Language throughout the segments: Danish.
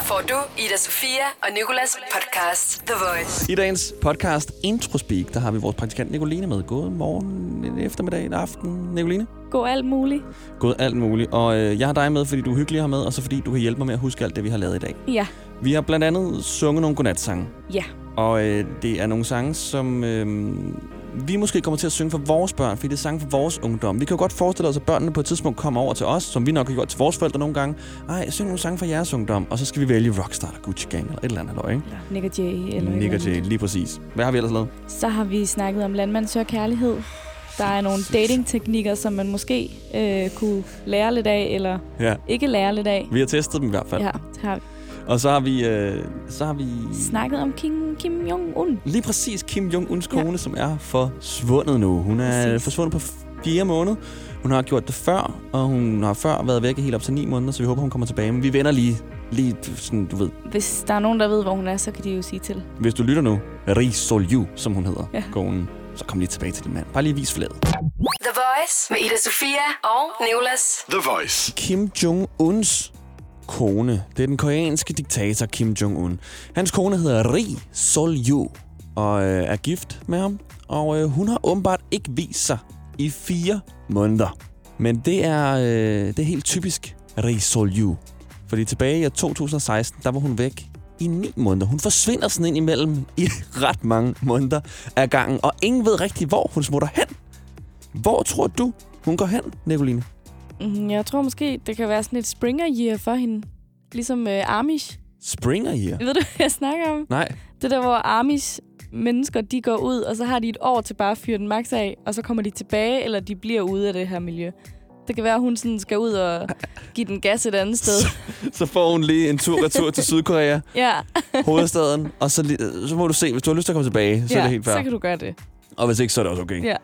Her får du Ida Sofia og Nikolas podcast The Voice. I dagens podcast Introspeak, der har vi vores praktikant Nicoline med. God morgen, en eftermiddag, en aften, Nicoline. Gå alt muligt. God alt muligt. Og øh, jeg har dig med, fordi du er hyggelig have med, og så fordi du kan hjælpe mig med at huske alt det, vi har lavet i dag. Ja. Vi har blandt andet sunget nogle godnatsange. Ja. Og øh, det er nogle sange, som øh, vi måske kommer til at synge for vores børn, fordi det er sange for vores ungdom. Vi kan jo godt forestille os, at børnene på et tidspunkt kommer over til os, som vi nok har gjort til vores forældre nogle gange. Ej, syng nogle sange for jeres ungdom, og så skal vi vælge Rockstar eller Gucci Gang eller et eller andet, halløj, ikke? Nick og Jay. Eller Nick eller Jay, lige præcis. Hvad har vi ellers lavet? Så har vi snakket om landmand søger kærlighed. Der er nogle datingteknikker, som man måske øh, kunne lære lidt af, eller Ja, ikke lære lidt af. vi har testet dem i hvert fald. Ja, det har vi. Og så har vi, øh, så har vi Snakket om Kim, Kim Jong-un. lige præcis Kim Jong-uns Ja. kone, som er forsvundet nu. Hun er Præcis. forsvundet på fire måneder. Hun har gjort det før, og hun har før været væk i helt op til ni måneder, så vi håber, hun kommer tilbage. Men vi vender lige, lige sådan, du ved, Hvis der er nogen, der ved, hvor hun er, så kan de jo sige til. hvis du lytter nu, Ri Solju, som hun hedder, ja. Ja. konen, så kom lige tilbage til din mand. Bare lige vis fladet. The Voice med Ida Sofia og Nikolas. The Voice. Kim Jong-uns kone, det er den koreanske diktator Kim Jong-un. Hans kone hedder Ri Sol-ju og øh, er gift med ham. Og øh, hun har åbenbart ikke vist sig i fire måneder. Men det er, øh, det er helt typisk Ri Sol-ju. Fordi tilbage i 2016, der var hun væk i ni måneder. Hun forsvinder sådan ind imellem i ret mange måneder af gangen. Og ingen ved rigtig, hvor hun smutter hen. Hvor tror du, hun går hen, Nicoline? Mm, Jeg tror måske, det kan være sådan et springer year for hende. Ligesom øh, Amish. Springer her? Ved du, hvad jeg snakker om? Nej. Det der, hvor Amish mennesker, de går ud, og så har de et år til bare at fyre den max af, og så kommer de tilbage, eller de bliver ude af det her miljø. Det kan være, at hun sådan skal ud og give den gas et andet sted. Så får hun lige en tur-retur til Sydkorea, Ja, hovedstaden, og så, så må du se, hvis du har lyst til at komme tilbage, så ja er det helt fair. så kan du gøre det. Og hvis ikke, så er det også okay. Ja.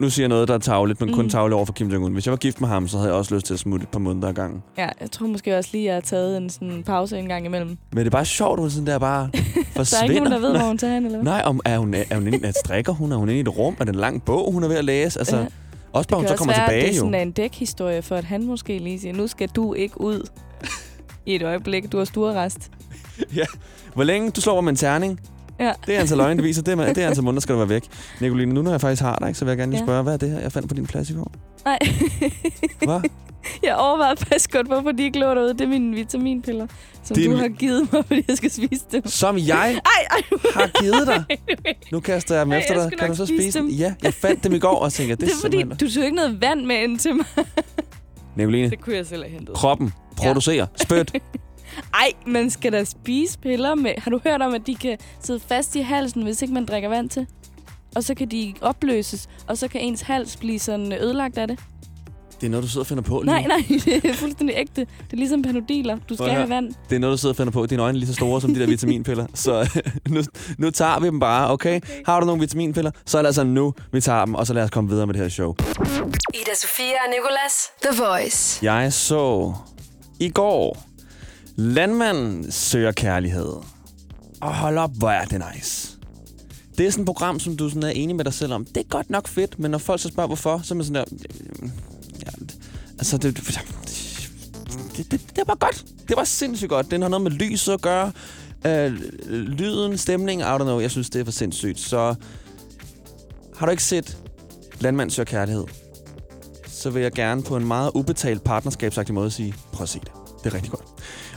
Nu siger jeg noget, der er tavligt, men kun Mm. tavligt over for Kim Jong-un. Hvis jeg var gift med ham, så havde jeg også lyst til at smutte et par måneder ad gangen. ja, jeg tror måske også lige, at jeg har taget en sådan pause en gang imellem. Men det er bare sjovt, at hun sådan der bare forsvinder. Der er ikke nogen, der ved, hvor hun tager hen, eller hvad? Nej, om, er hun, er hun inde, at strikker hun? Er hun inde i et rum? Er det en lang bog, hun er ved at læse? Altså, Ja. også bare, hun så kommer være, tilbage at det er jo. sådan en dækhistorie for, at han måske lige siger, nu skal du ikke ud i et øjeblik. Du har stuerrest. Hvor længe du slår med en terning, Ja. det er antal øjne, det viser. Det er, det er antal måneder, skal du være væk. Nicoline, nu når jeg faktisk har dig, så vil jeg gerne lige Ja. spørge, hvad er det her, jeg fandt på din plads i går? Nej. Hvad? jeg overvejede faktisk godt, hvorfor de ikke lå derude. Det er mine vitaminpiller, som Din- du har givet mig, fordi jeg skal spise dem. Som jeg Ej, ej. har givet dig. Nu kaster jeg dem Ej, efter dig. Kan du så spise dem? dem. Ja, jeg fandt dem i går og tænkte, det, Det er fordi, simpelthen- du tog ikke noget vand med ind til mig. Nicoline, Det kunne jeg selv have hentet. kroppen producerer spyt. Ej, man skal da spise piller med. Har du hørt om, at de kan sidde fast i halsen, hvis ikke man drikker vand til? Og så kan de opløses, og så kan ens hals blive sådan ødelagt af det. Det er noget, du sidder og finder på lige Nej, nej, det er fuldstændig ægte. Det er ligesom panodiler. Du skal have vand. Det er noget, du sidder og finder på. Dine øjne er lige så store som de der vitaminpiller. Så nu, nu tager vi dem bare, okay? okay? Har du nogle vitaminpiller, så er det altså nu, vi tager dem, og så lad os komme videre med det her show. Ida Sofia og Nikolas. The Voice. Jeg så i går Landmanden søger kærlighed. Og hold op, hvor er det nice. Det er sådan et program, som du sådan er enig med dig selv om. Det er godt nok fedt, men når folk så spørger, hvorfor, så er man sådan der... Øh, ja, altså, det, det, det, det, det var godt. Det var sindssygt godt. Den har noget med lyset at gøre. Øh, lyden, stemning, I don't know. Jeg synes, det er for sindssygt. Så har du ikke set Landmand søger kærlighed, så vil jeg gerne på en meget ubetalt partnerskabsagtig måde sige, prøv at se det. Det er rigtig godt.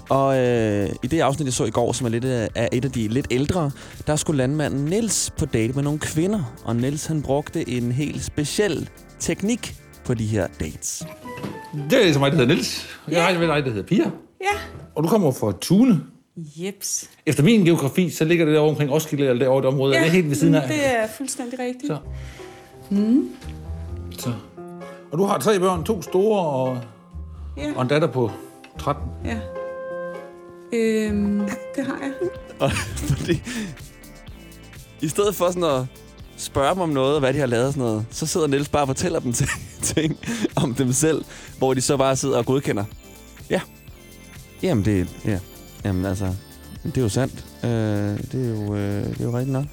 Og øh, i det afsnit, jeg så i går, som er lidt af, af et af de lidt ældre, der skulle landmanden Nils på date med nogle kvinder. Og Nils han brugte en helt speciel teknik på de her dates. Det er så mig, der hedder Niels. Jeg har med dig, der hedder Pia. Ja. Og du kommer fra Tune. Jeps. Efter min geografi, så ligger det derovre omkring Roskilde, eller derovre i det område. Ja. Er det helt ved siden af? Det er fuldstændig rigtigt. Så. Så. Og du har tre børn, to store og, Ja. og en datter på 13. Ja. Øhm, det har jeg. Og fordi, i stedet for sådan at spørge dem om noget, og hvad de har lavet og sådan noget, så sidder Niels bare og fortæller dem ting, ting om dem selv, hvor de så bare sidder og godkender. Ja. Jamen, det, ja. Jamen, altså, det er jo sandt. Øh, det, er jo, øh, det er jo rigtigt nok.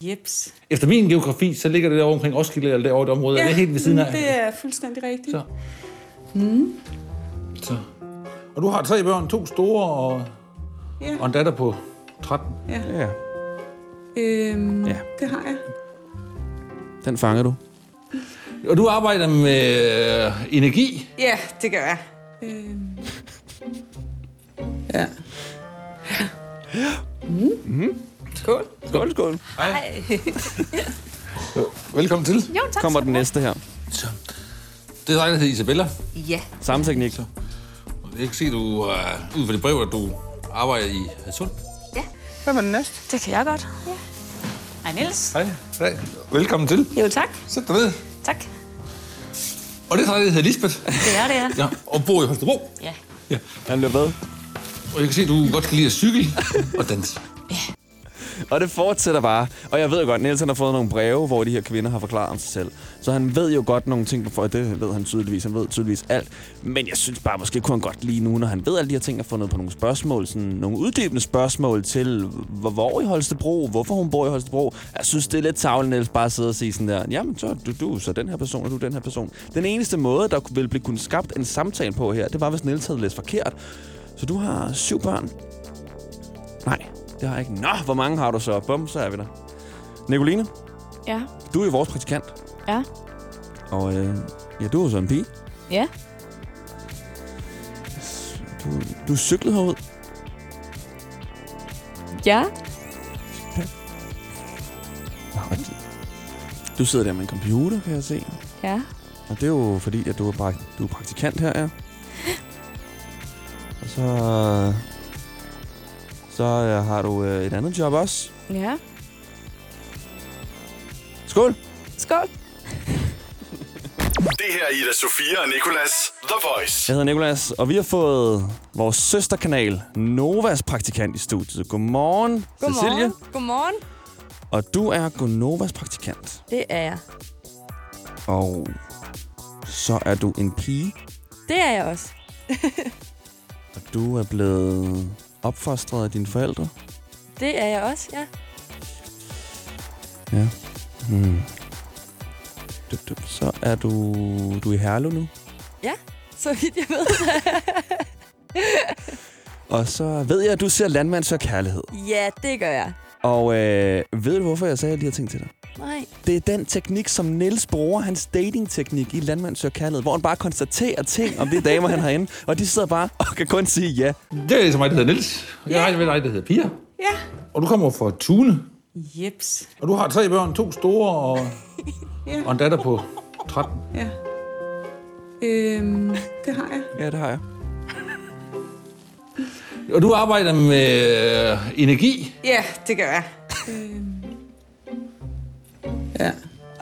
Jeps. Efter min geografi, så ligger det derovre omkring Roskilde, eller derovre i det område. Ja. Er det helt ved siden af? Det er fuldstændig rigtigt. Så. Så. Og du har tre børn, to store og, Ja. Og en datter på 13. Ja, Øhm, Ja. Det har jeg. den fanger du. Og du arbejder med øh, energi. Ja, det gør jeg. Øhm. Ja. Skål. Skål, skål. Velkommen til. Jo, tak. Kommer den næste her. Så. Det er dig, der hedder Isabella. Ja. Samme teknik. Og Jeg kan se, du uh, ud fra det brev, at du arbejder i Hadsund. Hvem er den næste? Det kan jeg godt. Ja. Hej, Niels. Hej. Hej. Velkommen til. Jo, tak. Sæt dig ned. Tak. Og det er der hedder Lisbeth. Det er det, ja. Ja, og bor i Holstebro. Ja. Ja. Han bliver ved. Og jeg kan se, at du godt kan lide at cykle og danse. Og det fortsætter bare. Og jeg ved jo godt, Niels han har fået nogle breve, hvor de her kvinder har forklaret om sig selv. Så han ved jo godt nogle ting, for det ved han tydeligvis. Han ved tydeligvis alt. Men jeg synes bare, måske kunne han godt lige nu, når han ved alle de her ting, at få noget på nogle spørgsmål. Sådan nogle uddybende spørgsmål til, hvor, hvor i Holstebro, hvorfor hun bor i Holstebro. Jeg synes, det er lidt tavlen, Niels, bare at sidde og sige sådan der, jamen, så du, du så den her person, og du den her person. Den eneste måde, der ville blive kunne skabt en samtale på her, det var, hvis Niels havde læst forkert. Så du har syv børn. Nej, det har jeg ikke. Nå, hvor mange har du så? Bum, så er vi der. Nicoline, Ja. du er jo vores praktikant. Ja. Og øh, ja, du er jo så en pige. Ja. Du, du cyklede herud. Ja. Du sidder der med en computer, kan jeg se. Ja. Og det er jo fordi, at du er, du er praktikant her, ja. Og så... Så øh, har du øh, et andet job også. Ja. Skål! Skål. Det her er Ida Sofia og Nicolas The Voice. Jeg hedder Nikolas, og vi har fået vores søsterkanal, Novas praktikant i studiet. Godmorgen, Cecilie. Godmorgen. Og du er Gonovas praktikant. Det er jeg. Og så er du en pige, Det er jeg også. og du er blevet opfostret af dine forældre. Det er jeg også, ja. Ja. Hmm. Dup, dup. Så er du, du er i Herlev nu. Så vidt jeg ved. Og så ved jeg, at du ser landmand søger kærlighed. ja, det gør jeg. Og øh, ved du, hvorfor jeg sagde de her ting til dig? Nej. Det er den teknik, som Niels bruger, hans datingteknik i Landmand søger kærlighed, hvor han bare konstaterer ting om de damer, han har inde, og de sidder bare og kan kun sige ja. Det er så mig, der hedder Niels. Jeg har med dig, der hedder Pia. Ja. Og du kommer fra Tune. Jeps. Og du har tre børn, to store og, Ja. og en datter på 13. Ja. Øhm, det har jeg. Ja, det har jeg. Og du arbejder med øh, energi. Ja, det gør jeg. øhm. Ja.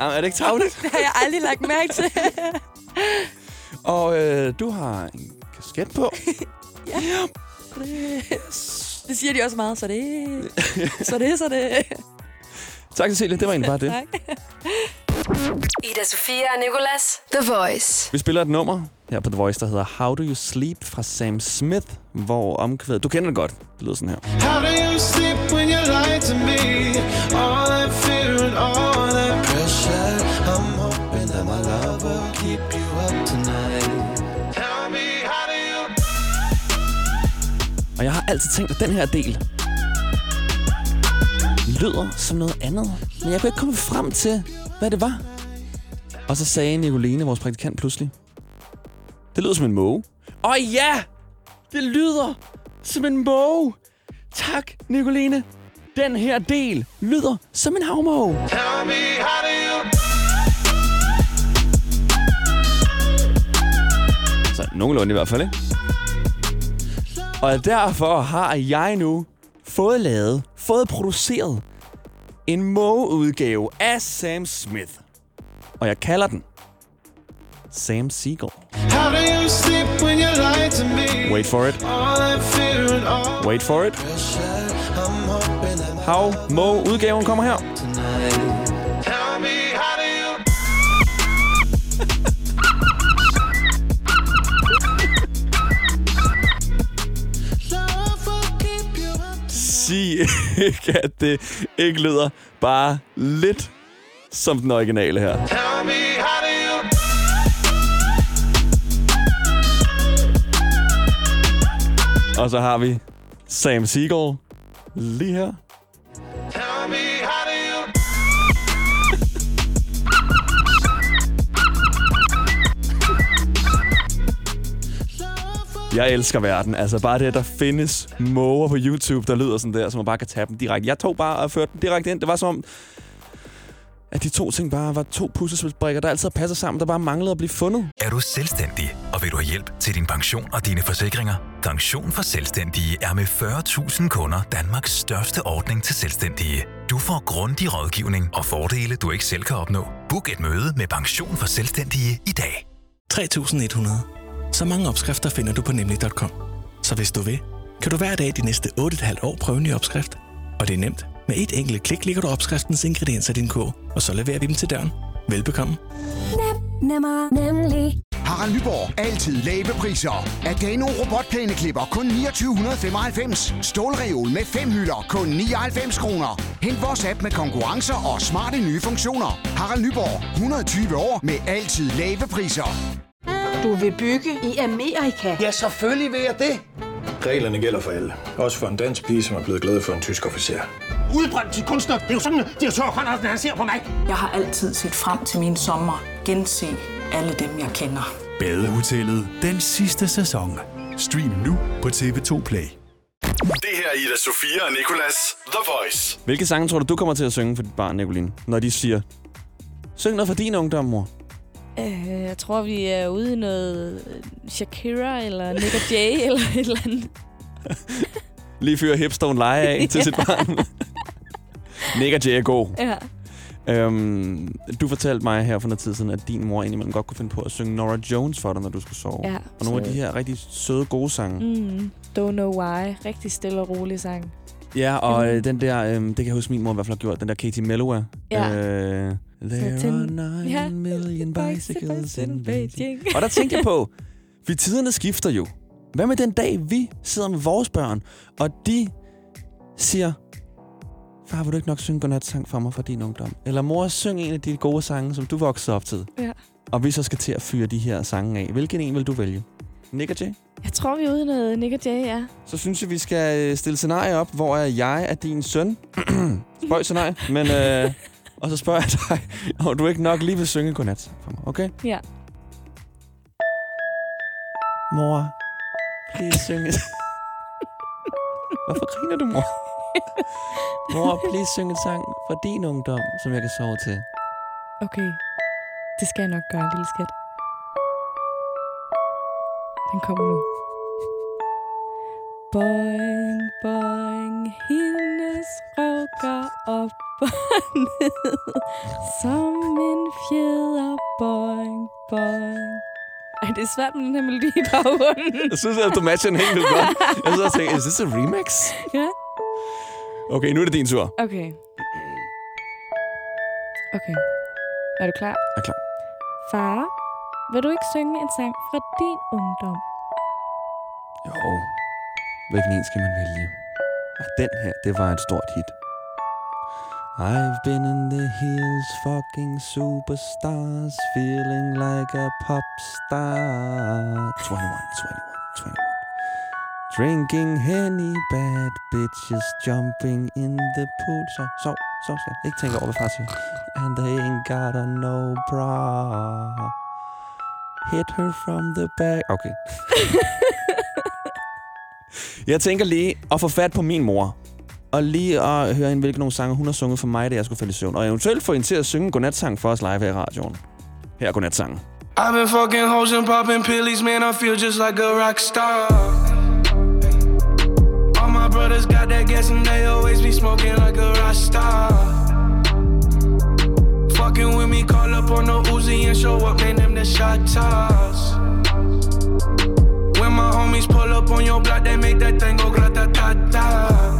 Jamen, er det ikke travlt? Det har jeg aldrig lagt mærke til. og øh, du har en kasket på. Det siger de også meget, så det... Så det, så det... Tak, Cecilie. Det var egentlig bare det. Tak. Ida Sofia og Nicolas The Voice. Vi spiller et nummer her på The Voice, der hedder How Do You Sleep fra Sam Smith, hvor omkvædet... Du kender det godt. Det lyder sådan her. How do you sleep when you lie to me? Altid tænkt, at den her del lyder som noget andet. Men jeg kunne ikke komme frem til, hvad det var. Og så sagde Nicoline, vores praktikant, pludselig. Det lyder som en måge. Og ja! Det lyder som en måge. Tak, Nicoline. Den her del lyder som en havmåge. tell me, how do you Så nogenlunde i hvert fald, ikke? Og derfor har jeg nu fået lavet, fået produceret en mågeudgave af Sam Smith. Og jeg kalder den Sam Seagull. Wait for it. Wait for it. How mågeudgaven kommer her. tonight. Up Sig ikke, at det ikke lyder bare lidt som den originale her. Tell me, how Og så har vi Sam Siegel. Lige her. Jeg elsker verden. Altså bare det, at der findes måger på YouTube, der lyder sådan der, så man bare kan tage dem direkte. Jeg tog bare og førte dem direkte ind. Det var som om, at de to ting bare var to puslespilsbrikker, der altid passer sammen, der bare manglede at blive fundet. Er du selvstændig, og vil du have hjælp til din pension og dine forsikringer? Pension for Selvstændige er med 40.000 kunder Danmarks største ordning til selvstændige. Du får grundig rådgivning og fordele, du ikke selv kan opnå. Book et møde med Pension for Selvstændige i dag. 3100. Så mange opskrifter finder du på nemlig.com. Så hvis du vil, kan du hver dag de næste 8,5 år prøve en ny opskrift. Og det er nemt. Med et enkelt klik ligger du opskriftens ingredienser i din kog, og så leverer vi dem til døren. Velbekomme. Nemmer, nemlig. Harald Nyborg. Altid lave priser. Adano robotplæneklipper kun 2995. Stålreol med fem hylder kun 99 kroner. Hent vores app med konkurrencer og smarte nye funktioner. Harald Nyborg. 120 år med altid lave priser. Du vil bygge i Amerika? Ja, selvfølgelig vil jeg det. Reglerne gælder for alle. Også for en dansk pige, som er blevet glad for en tysk officer. Udbrændt til kunstner. Det er jo sådan, at direktør Conradsen, han ser på mig. Jeg har altid set frem til min sommer. Gense alle dem, jeg kender. Badehotellet den sidste sæson. Stream nu på TV2 Play. Det her er Ida Sofia og Nicolas The Voice. Hvilke sange tror du, du kommer til at synge for dit barn, Nicoline? Når de siger, syng noget for din ungdom, mor. Øh, jeg tror, vi er ude i noget Shakira eller Nick Jay eller et eller andet. Lige fyre hipstone lege af til sit barn. Nick Jay er god. Ja. Øhm, du fortalte mig her for noget tid siden, at din mor indimellem godt kunne finde på at synge Nora Jones for dig, når du skulle sove. Ja, og nogle af de her rigtig søde, gode sange. Mm, don't know why. Rigtig stille og rolig sang. Ja, og øh, den der, øh, det kan jeg huske, min mor i hvert fald har gjort, den der Katie Melua. Ja. Øh, There Så are til- nine Ja. million bicycles in Beijing. Og der tænkte jeg på, for tiderne skifter jo. Hvad med den dag, vi sidder med vores børn, og de siger, far, vil du ikke nok synge godnatsang for mig fra din ungdom? Eller mor, syng en af de gode sange, som du voksede op til. Ja. Og vi så skal til at fyre de her sange af. Hvilken en vil du vælge? Nick og Jay? Jeg tror, vi er ude noget Nick og Jay, ja. Så synes jeg, vi skal øh, stille scenarie op, hvor jeg er din søn. Spøj scenarie, men... Øh, og så spørger jeg dig, om du ikke nok lige vil synge godnat for mig, okay? Ja. Mor, please synge. Hvorfor griner du, mor? mor, please synge en sang fra din ungdom, som jeg kan sove til. Okay. Det skal jeg nok gøre, lille skat. Den kommer nu. Boing, boing, hendes røv går op og ned, som en fjeder, boing, boing. Ej, det er svært med den her melodi i baggrunden. Jeg synes, at du matcher den helt vildt godt. Jeg sidder og tænker, is this a remix? ja. Okay, nu er det din tur. Okay. Okay. Er du klar? Jeg er klar. Far, vil du ikke synge en sang fra din ungdom? Jo. Hvilken en skal man vælge? Og den her, det var et stort hit. I've been in the hills, fucking superstars, feeling like a pop star. 21, 21, 21. Drinking henny, bad bitches jumping in the pool. Så, så, så skal jeg ikke tænke over, hvad far siger. And they ain't got a no bra. Hit her from the back. Okay. Jeg tænker lige at få fat på min mor. Og lige at høre hende, hvilke nogle sange hun har sunget for mig, da jeg skulle falde i søvn. Og eventuelt få hende til at synge godnatsang for os live her i radioen. Her er godnatsangen. I've been fucking hoes and popping pillies, man. I feel just like a rock star. All my brothers got that gas and they always be smoking like a rock star. Fucking with me, call up on the Uzi and show up, man. Them the shot toss. When my homies pull up on your block, they make that thing go grata ta ta.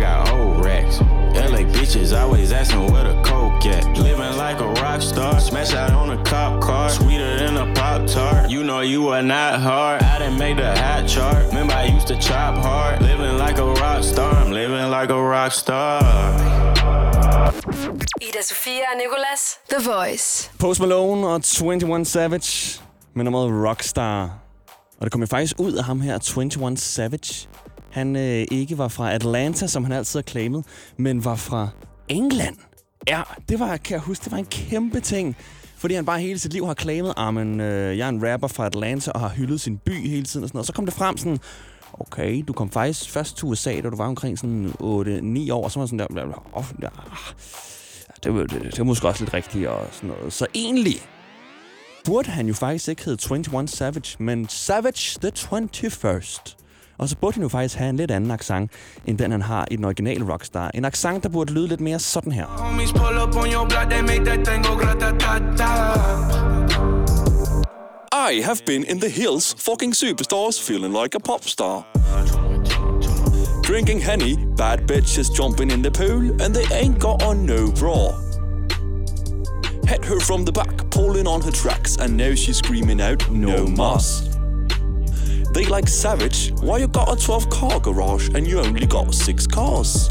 racks. LA bitches always asking where the coke at. Living like a rock star, smash out on a cop car, sweeter than a pop tart. You know you are not hard. I didn't make the hot chart. Remember I used to chop hard. Living like a rock star, I'm living like a rock star. Ida Sofia og Nicolas. The Voice. Post Malone og 21 Savage med nummeret Rockstar. Og det kom jo faktisk ud af ham her, 21 Savage. Han øh, ikke var fra Atlanta, som han altid har claimet, men var fra England. Ja, det var, kan jeg huske, det var en kæmpe ting. Fordi han bare hele sit liv har claimet, ah, at øh, jeg er en rapper fra Atlanta og har hyldet sin by hele tiden og sådan noget. Og så kom det frem sådan, okay, du kom faktisk først til USA, da du var omkring sådan 8-9 år, og så var sådan der, bla, bla, oh, ja, det, var- det, det var måske også lidt rigtigt og sådan noget. Så egentlig burde han jo faktisk ikke hedde 21 Savage, men Savage the 21st. Og så burde han jo faktisk have en lidt anden accent, end den han har i den originale Rockstar. En accent, der burde lyde lidt mere sådan her. I have been in the hills, fucking superstars, feeling like a pop star. Drinking honey, bad bitches jumping in the pool, and they ain't got on no bra. Hit her from the back, pulling on her tracks, and now she's screaming out, no mas. They like savage, why you got a 12 car garage and you only got 6 cars?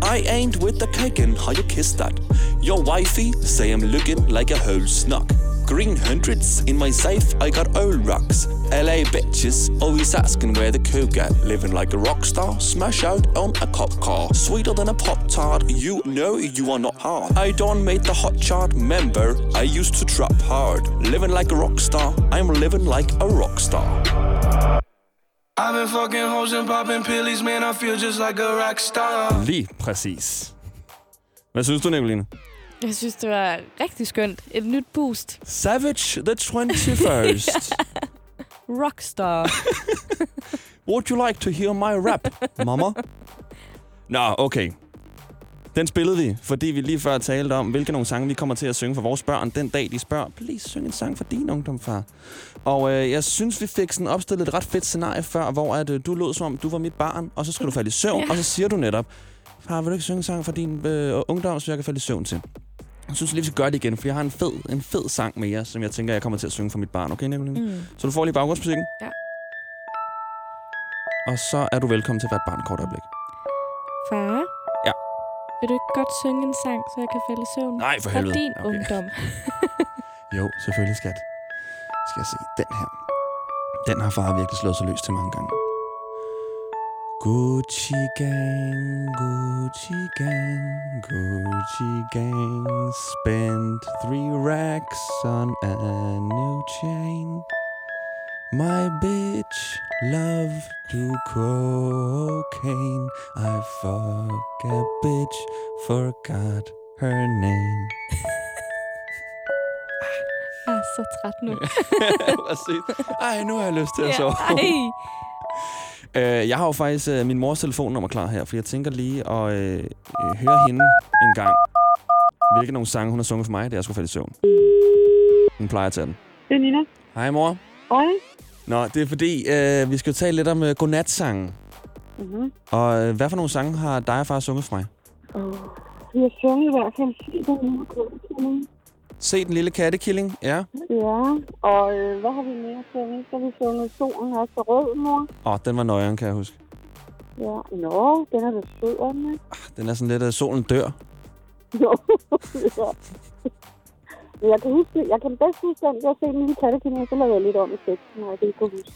I ain't with the kicking, how you kiss that? Your wifey say I'm looking like a whole snuck. Green hundreds in my safe, I got old rocks. LA bitches always asking where the coke at. Living like a rock star, smash out on a cop car. Sweeter than a pop tart, you know you are not hard. I don't make the hot chart member, I used to trap hard. Living like a rock star, I'm living like a rock star. I've been fucking hoes and popping pillies, man, I feel just like a rock star. Lige præcis. Hvad synes du, Nicoline? Jeg synes, det var rigtig skønt. Et nyt boost. Savage the 21st. Rockstar. Would you like to hear my rap, mama? Nå, okay. Den spillede vi, fordi vi lige før talte om, hvilke nogle sange vi kommer til at synge for vores børn den dag, de spørger, please syng en sang for din ungdom, far. Og øh, jeg synes, vi fik sådan opstillet et ret fedt scenarie før, hvor at, øh, du lød som om, du var mit barn, og så skal du falde i søvn, Ja. og så siger du netop, far, vil du ikke synge en sang for din øh, ungdom, så jeg kan falde i søvn til? Jeg synes lige, vi skal gøre det igen, for jeg har en fed, en fed sang mere, som jeg tænker, jeg kommer til at synge for mit barn. Okay, Nicoline? Mm. Så du får lige baggrundsmusikken. Ja. Og så er du velkommen til hvert barn kort øjeblik. Far? Vil du ikke godt synge en sang, så jeg kan falde i søvn? Nej, for helvede. din Okay. ungdom. Jo, selvfølgelig, skat. Skal jeg se den her. Den har far virkelig slået sig løs til mange gange. Gucci gang, Gucci gang, Gucci gang Spent three racks on a new chain My bitch love to cocaine I fuck a bitch, forgot her name Jeg er så træt nu. Sygt. Ej, nu har jeg lyst til at Ja, sove. ej. Øh, jeg har jo faktisk øh, min mors telefonnummer klar her, for jeg tænker lige at øh, øh, høre hende en gang, hvilke nogle sange hun har sunget for mig, da jeg skulle falde i søvn. Hun plejer at tage den. Det er Nina. Hej, mor. Hej. Nå, det er fordi, øh, vi skal jo tale lidt om øh, godnatsange. Mm-hmm. Og øh, hvad for nogle sange har dig og far sunget for mig? Uh, vi har sunget i hvert fald Siden nu kunsten. Se den lille kattekilling, ja. Ja, og øh, hvad har vi mere sunget? Så har vi sunget Solen er så rød, mor. Åh, oh, den var nøjeren, kan jeg huske. Ja, nå, den er da sød, den ikke? Den er sådan lidt, at solen dør. Jo, ja. Men Jeg kan, huske, jeg kan bedst huske den, jeg set lille kattekilling, og så lavede jeg lidt om i teksten, og jeg kan ikke huske.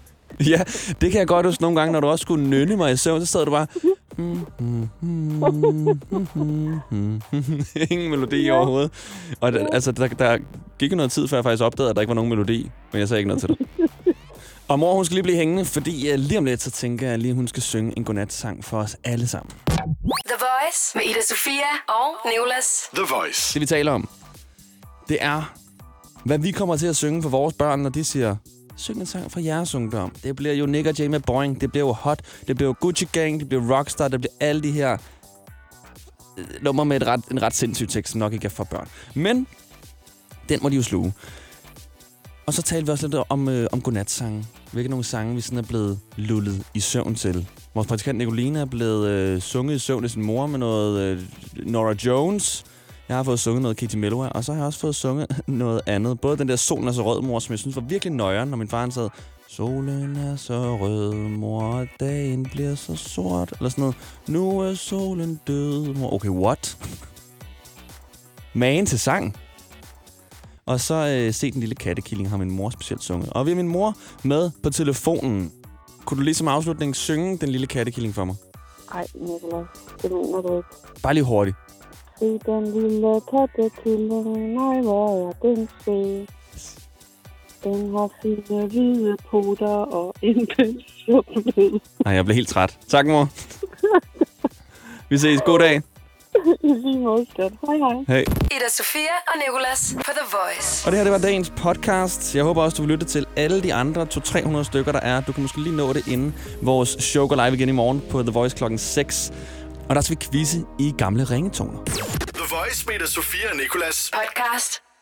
Ja, det kan jeg godt huske nogle gange, når du også skulle nynne mig i søvn, så sad du bare... Ingen melodi Ja. overhovedet. Og der, altså, der, der gik noget tid, før jeg faktisk opdagede, at der ikke var nogen melodi. Men jeg sagde ikke noget til dig. Og mor, hun skal lige blive hængende, fordi uh, lige om lidt, så tænker jeg lige, hun skal synge en godnatsang for os alle sammen. The Voice med Ida Sofia og Nicolas. The Voice. Det vi taler om, det er, hvad vi kommer til at synge for vores børn, når de siger, syng en sang fra jeres ungdom. Det bliver jo Nick og Jay med Boing, det bliver jo Hot, det bliver jo Gucci Gang, det bliver Rockstar, det bliver alle de her øh, nummer med et ret, en ret sindssyg tekst, som nok ikke er for børn. Men den må de jo sluge. Og så talte vi også lidt om, øh, om godnatsange. Hvilke nogle sange, vi sådan er blevet lullet i søvn til. Vores praktikant Nicolina er blevet øh, sunget i søvn af sin mor med noget øh, Nora Jones. Jeg har fået sunget noget Katie Melua, og så har jeg også fået sunget noget andet. Både den der Solen er så rød, mor, som jeg synes var virkelig nøjeren, når min far han sad, Solen er så rød, mor, dagen bliver så sort. Eller sådan noget. Nu er solen død, mor. Okay, what? Magen til sang. Og så øh, se den lille kattekilling har min mor specielt sunget. Og vi har min mor med på telefonen. Kunne du lige som afslutning synge den lille kattekilling for mig? Ej, Nicolás, det mener du ikke. Bare lige hurtigt. Se den lille kattekilling, nej, hvor er den sød. Den har fine hvide poter og en pensel. Nej, jeg blev helt træt. Tak, mor. vi ses. God dag. I lige måde, skat. Hej, hej. Hej. Ida Sofia og Nicolas på The Voice. Og det her, det var dagens podcast. Jeg håber også, du vil lytte til alle de andre 200-300 stykker, der er. Du kan måske lige nå det inden vores show går live igen i morgen på The Voice klokken 6. Og der skal vi quizze i gamle ringetoner. The Voice med Sofia og Nicolas. Podcast